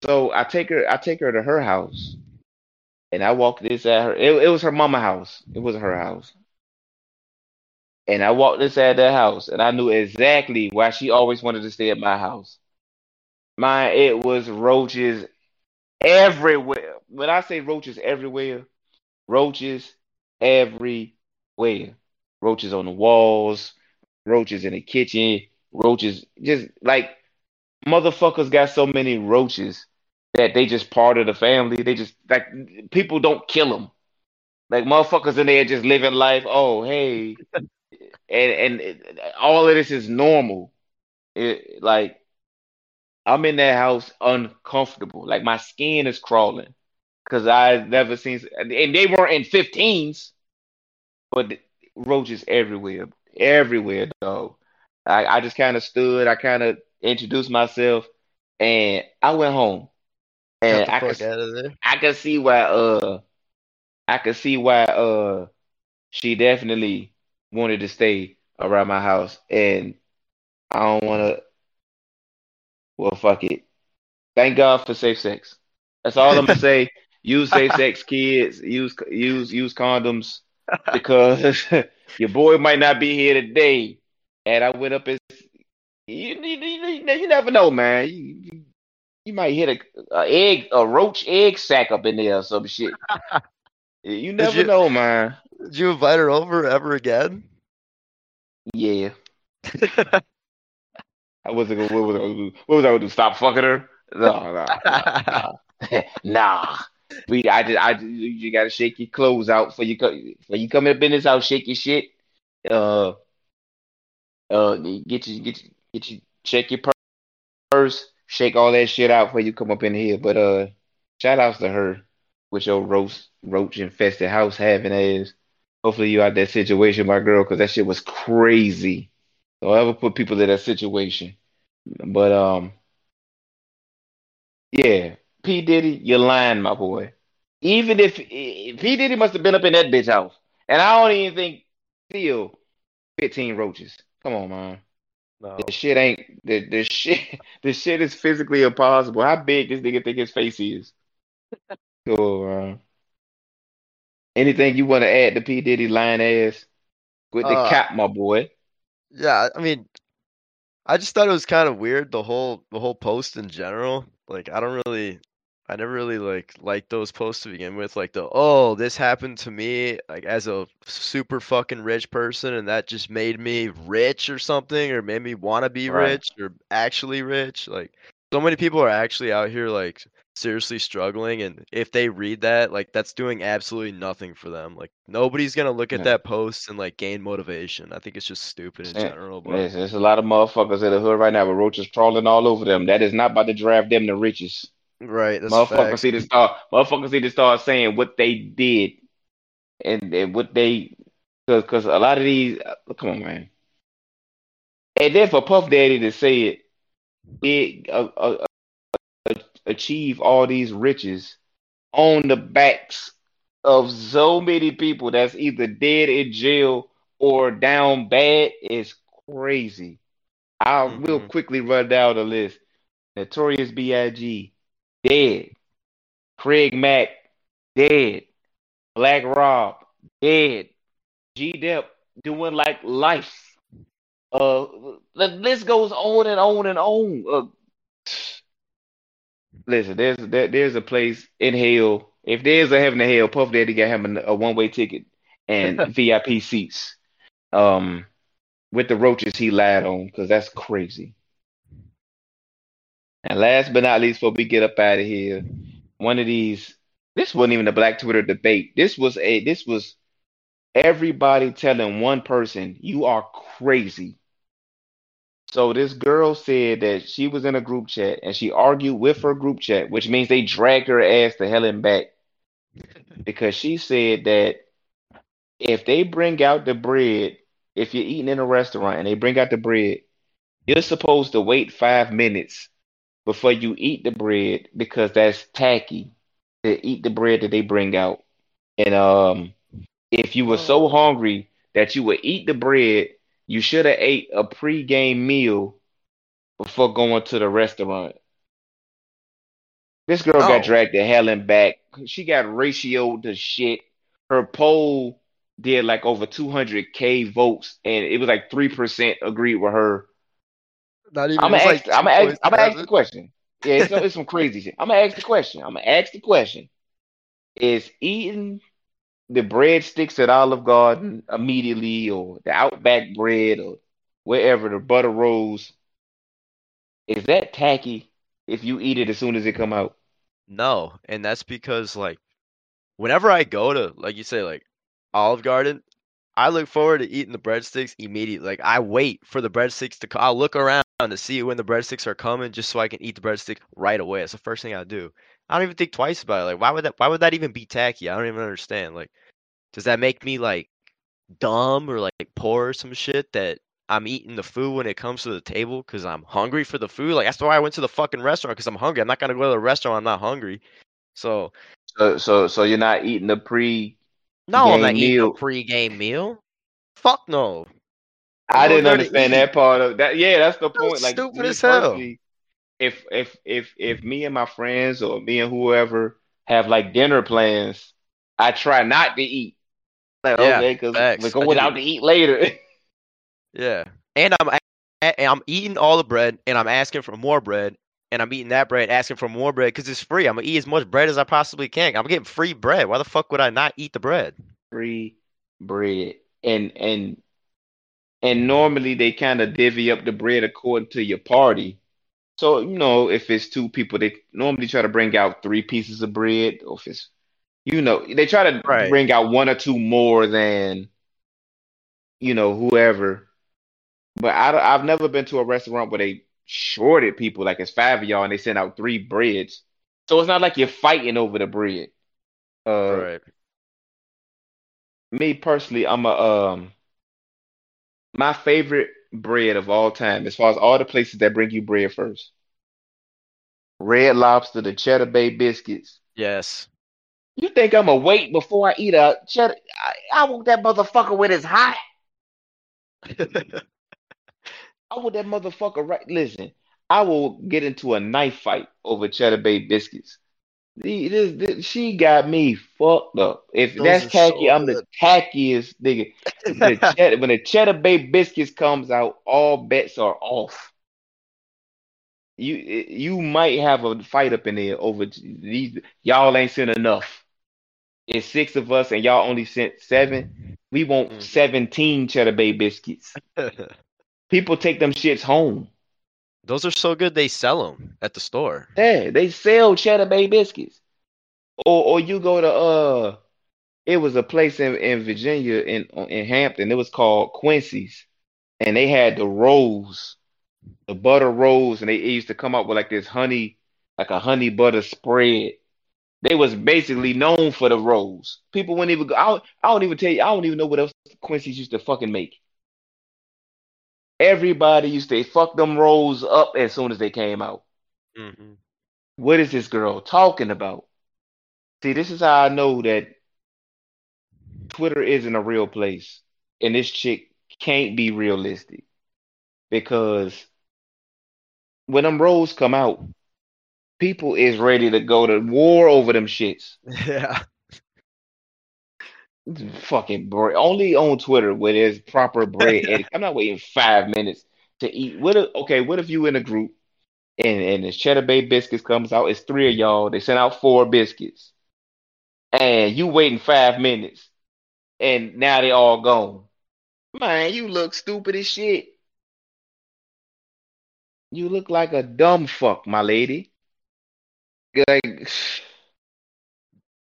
So I take her, I take her to her house, and I walk this at her. It, it was her mama house. It was her house, and I walked this at that house, and I knew exactly why she always wanted to stay at my house. My, it was roaches everywhere. When I say roaches everywhere, roaches everywhere. Roaches on the walls, roaches in the kitchen, roaches just like motherfuckers got so many roaches that they just part of the family. They just like people don't kill them. Like motherfuckers in there just living life. Oh, hey, <laughs> and and all of this is normal. It, like I'm in that house uncomfortable. Like my skin is crawling because I've never seen, and they weren't in 15s, but roaches everywhere, everywhere, though. I, I just kind of stood, I kind of introduced myself, and I went home. And I could, out of there. I could see why, uh, I could see why, uh, she definitely wanted to stay around my house, and I don't want to. Well, fuck it. Thank God for safe sex. That's all I'm gonna say. <laughs> Use safe sex, kids. Use use use condoms because <laughs> your boy might not be here today. And I went up and you you, you, you never know, man. You, you, you might hit a, a egg a roach egg sack up in there or some shit. <laughs> You never you- know, man. Did you invite her over ever again? Yeah. I wasn't gonna, what was I gonna do? What was I gonna do? Stop fucking her? No, no, no, no. <laughs> nah. We, I just, I, you gotta shake your clothes out for you. co- For you come up in this house, shake your shit. Uh, uh, get you, get you, get you, check your purse, shake all that shit out before you come up in here. But uh, shout outs to her with your roast, roach infested house having ass. Hopefully you out that situation, my girl, because that shit was crazy. Don't ever put people in that situation. But um, yeah, P Diddy, you're lying, my boy. Even if if P Diddy must have been up in that bitch house, and I don't even think still 15 roaches. Come on, man. no. The shit ain't the the shit. <laughs> The shit is physically impossible. How big this nigga think his face is? <laughs> Cool, man. Anything you want to add to P Diddy lying ass with the Uh, cap, my boy? Yeah, I mean, I just thought it was kind of weird the whole the whole post in general. Like, I don't really, I never really like liked those posts to begin with. Like the oh, this happened to me like as a super fucking rich person, and that just made me rich or something, or made me want to be Right. rich or actually rich. Like, so many people are actually out here like seriously struggling, and if they read that, like that's doing absolutely nothing for them. Like nobody's gonna look at Yeah. that post and like gain motivation. I think it's just stupid in Eh, general, but. There's, there's a lot of motherfuckers in the hood right now with roaches crawling all over them. That is not about to drive them the riches Right, that's Motherfuckers need to start. Motherfuckers need to start saying what they did, and, and what they, because because a lot of these. uh, Come on, man. And then for Puff Daddy to say it, it uh, uh, achieve all these riches on the backs of so many people that's either dead in jail or down bad is crazy. I will Mhm. quickly run down the list. Notorious B.I.G. dead. Craig Mack dead. Black Rob dead. G Dep doing like life. Uh, the list goes on and on and on. Uh, listen, there's there, there's a place in hell. If there's a heaven to hell, Puff Daddy got him a, a one way ticket and <laughs> VIP seats. Um, with the roaches he lied on, because that's crazy. And last but not least, before we get up out of here, one of these. This wasn't even a Black Twitter debate. This was a. This was everybody telling one person, "You are crazy." So this girl said that she was in a group chat and she argued with her group chat, which means they dragged her ass to hell and back <laughs> because she said that if they bring out the bread, if you're eating in a restaurant and they bring out the bread, you're supposed to wait five minutes before you eat the bread because that's tacky to eat the bread that they bring out. And um, if you were so hungry that you would eat the bread, you should have ate a pre-game meal before going to the restaurant. This girl Oh. got dragged to hell and back. She got ratioed to shit. Her poll did like over 200k votes, and it was like 3% agreed with her. Not even. I'm gonna ask. like I'm gonna ask. I'm gonna ask the question. Yeah, it's, <laughs> it's some crazy shit. I'm gonna ask the question. I'm gonna ask the question: Is eating the breadsticks at Olive Garden immediately, or the Outback bread, or wherever the butter rolls, is that tacky? If you eat it as soon as it come out, No, and that's because like whenever I go to like you say like Olive Garden, I look forward to eating the breadsticks immediately. Like I wait for the breadsticks to come. I'll look around to see when the breadsticks are coming just so I can eat the breadstick right away. It's the first thing I do. I don't even think twice about it. Like why would that why would that even be tacky? I don't even understand. Like does that make me like dumb or like poor or some shit that I'm eating the food when it comes to the table because I'm hungry for the food? Like that's why I went to the fucking restaurant because I'm hungry. I'm not gonna go to the restaurant. I'm not hungry. So so so so you're not eating the pre. no, I'm not Game eating meal. a pre-game meal. Fuck no. I didn't going there to understand that part of that. Yeah, that's the That's point. Like stupid as hell. personally, if if if if me and my friends or me and whoever have like dinner plans, I try not to eat. Like Yeah, okay, because we're going out to eat later. <laughs> Yeah, and I'm a- a- I'm eating all the bread, and I'm asking for more bread, and I'm eating that bread, asking for more bread because it's free. I'm gonna eat as much bread as I possibly can. I'm getting free bread. Why the fuck would I not eat the bread? Free bread, and and and normally they kind of divvy up the bread according to your party. So you know, if it's two people, they normally try to bring out three pieces of bread, or if it's you know, they try to Right. bring out one or two more than you know whoever. But I, I've never been to a restaurant where they shorted people like it's five of y'all and they send out three breads. So it's not like you're fighting over the bread. Uh, Right. me personally, I'm a um my favorite bread of all time, as far as all the places that bring you bread first. Red Lobster, the Cheddar Bay biscuits. Yes. You think I'm gonna wait before I eat a cheddar? I, I want that motherfucker when it's hot. <laughs> I want that motherfucker right. Listen, I will get into a knife fight over Cheddar Bay biscuits. The- this- this- she got me fucked up. If Those that's tacky, so I'm the tackiest nigga. The <laughs> cheddar, when the cheddar bay biscuits comes out, all bets are off. You you might have a fight up in there over these. Y'all ain't sent enough. It's six of us, and y'all only sent seven. We want Mhm. 17 cheddar bay biscuits. <laughs> People take them shits home. Those are so good they sell them at the store. Yeah, they sell cheddar bay biscuits. Or or you go to uh it was a place in, in Virginia in in Hampton. It was called Quincy's. And they had the rolls, the butter rolls, and they used to come up with like this honey, like a honey butter spread. They was basically known for the rolls. People wouldn't even go. I I don't even tell you. I don't even know what else Quincy's used to fucking make. Everybody used to fuck them rolls up as soon as they came out. hmm What is this girl talking about? See, this is how I know that Twitter isn't a real place, and this chick can't be realistic because when them rolls come out, people is ready to go to war over them shits. <laughs> Yeah. Fucking bread. Only on Twitter where there's proper bread etiquette. <laughs> I'm not waiting five minutes to eat. What if, okay, what if you in a group and and the cheddar bay biscuits comes out? It's three of y'all. They sent out four biscuits, and you waiting five minutes, and now they all gone. Man, you look stupid as shit. You look like a dumb fuck, my lady. Like, <sighs>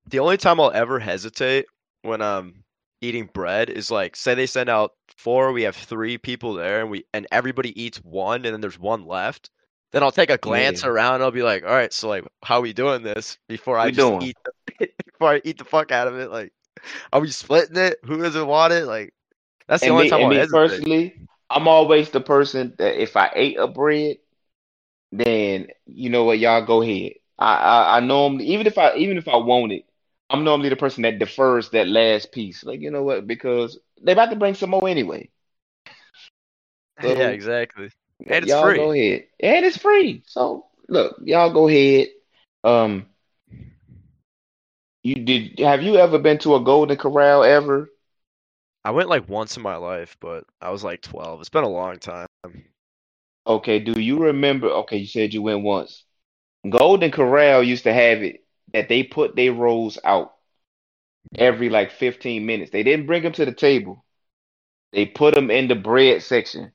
The only time I'll ever hesitate when I'm eating bread is like, say they send out four, we have three people there, and we and everybody eats one, and then there's one left. Then I'll take a glance Yeah. around. I'll be like, all right, so like, how we doing this before I We just doing? eat the, <laughs> before I eat the fuck out of it? Like, are we splitting it? Who doesn't want it? Like, that's the and only me, time I'll me hesitate. personally, I'm always the person that if I ate a bread, then you know what, y'all go ahead. I, I I normally even if I even if I want it, I'm normally the person that defers that last piece. Like, you know what, because they about to bring some more anyway. <laughs> So, yeah, exactly. And it's y'all free. go ahead. And it's free. So look, y'all go ahead. Um you did have you ever been to a Golden Corral ever? I went like once in my life, but I was like 12. It's been a long time. Okay, do you remember? Okay, you said you went once. Golden Corral used to have it that they put their rolls out every like 15 minutes. They didn't bring them to the table. They put them in the bread section.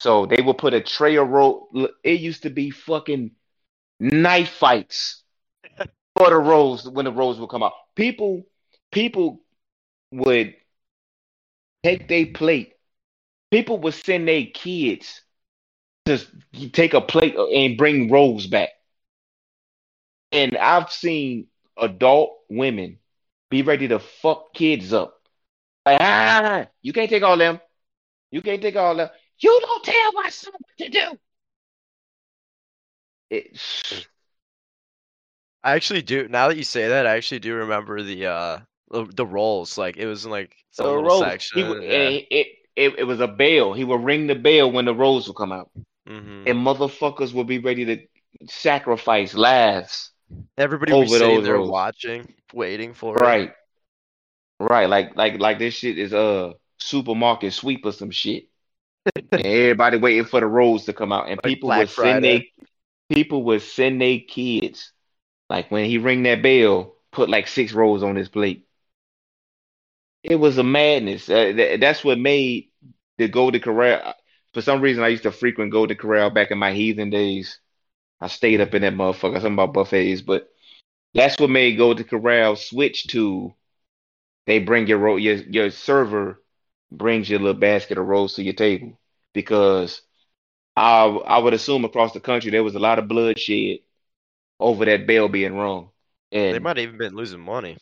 So they would put a tray of roll. It used to be fucking knife fights for the rolls when the rolls would come out. People, people would take their plate. People would send their kids to take a plate and bring rolls back. And I've seen adult women be ready to fuck kids up. Like, ah, you can't take all them. You can't take all them. You don't tell my son what to do. It, I actually do. Now that you say that, I actually do remember the uh the, rolls. Like it was in like some the rolls, section. he would, yeah. it, it, it, it was a bell. He would ring the bell when the rolls would come out. hmm And motherfuckers would be ready to sacrifice lives. Everybody was over those there rolls. watching, waiting for it. Right. Right. Like like like this shit is a supermarket sweep or some shit. <laughs> and everybody waiting for the rolls to come out. And Like people Black would send they people would send their kids. Like when he ring that bell, put like six rolls on his plate. It was a madness. Uh, th- that's what made the Golden Corral. For some reason, I used to frequent Golden Corral back in my heathen days. I stayed up in that motherfucker. Something about buffets, but that's what made Golden Corral switch to they bring your roll your your server brings your little basket of rolls to your table because I I would assume across the country there was a lot of bloodshed over that bell being rung. They might have even been losing money.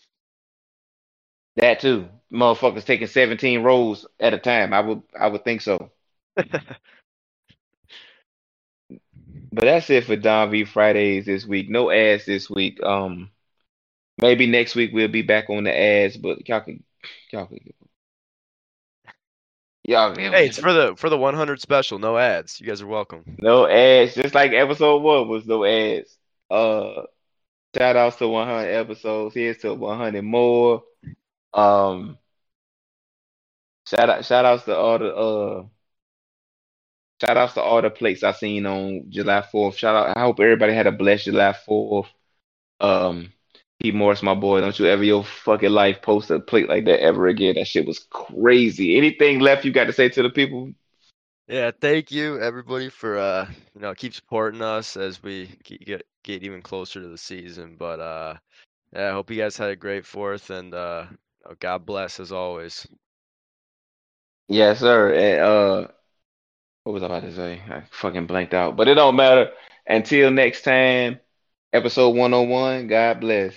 that too. Motherfuckers taking 17 rolls at a time. I would I would think so. <laughs> But that's it for Don V Fridays this week. No ads this week. Um maybe next week we'll be back on the ads, but y'all can y'all can y'all can hey, it's for the for the 100 special. No ads. You guys are welcome. no ads, just like episode one was no ads. Uh Shout outs to 100 episodes. Here's to 100 more. Um, shout out, shout outs to all the uh, shout outs to all the plates I seen on July 4th. Shout out. I hope everybody had a blessed July 4th. Um, Pete Morris, my boy, don't you ever your fucking life post a plate like that ever again. That shit was crazy. Anything left you got to say to the people? Yeah, thank you everybody for uh you know keep supporting us as we get get even closer to the season. But uh yeah, I hope you guys had a great fourth and uh God bless as always. Yes, sir. And uh, what was I about to say? I fucking blanked out. But it don't matter. Until next time, episode 101. God bless.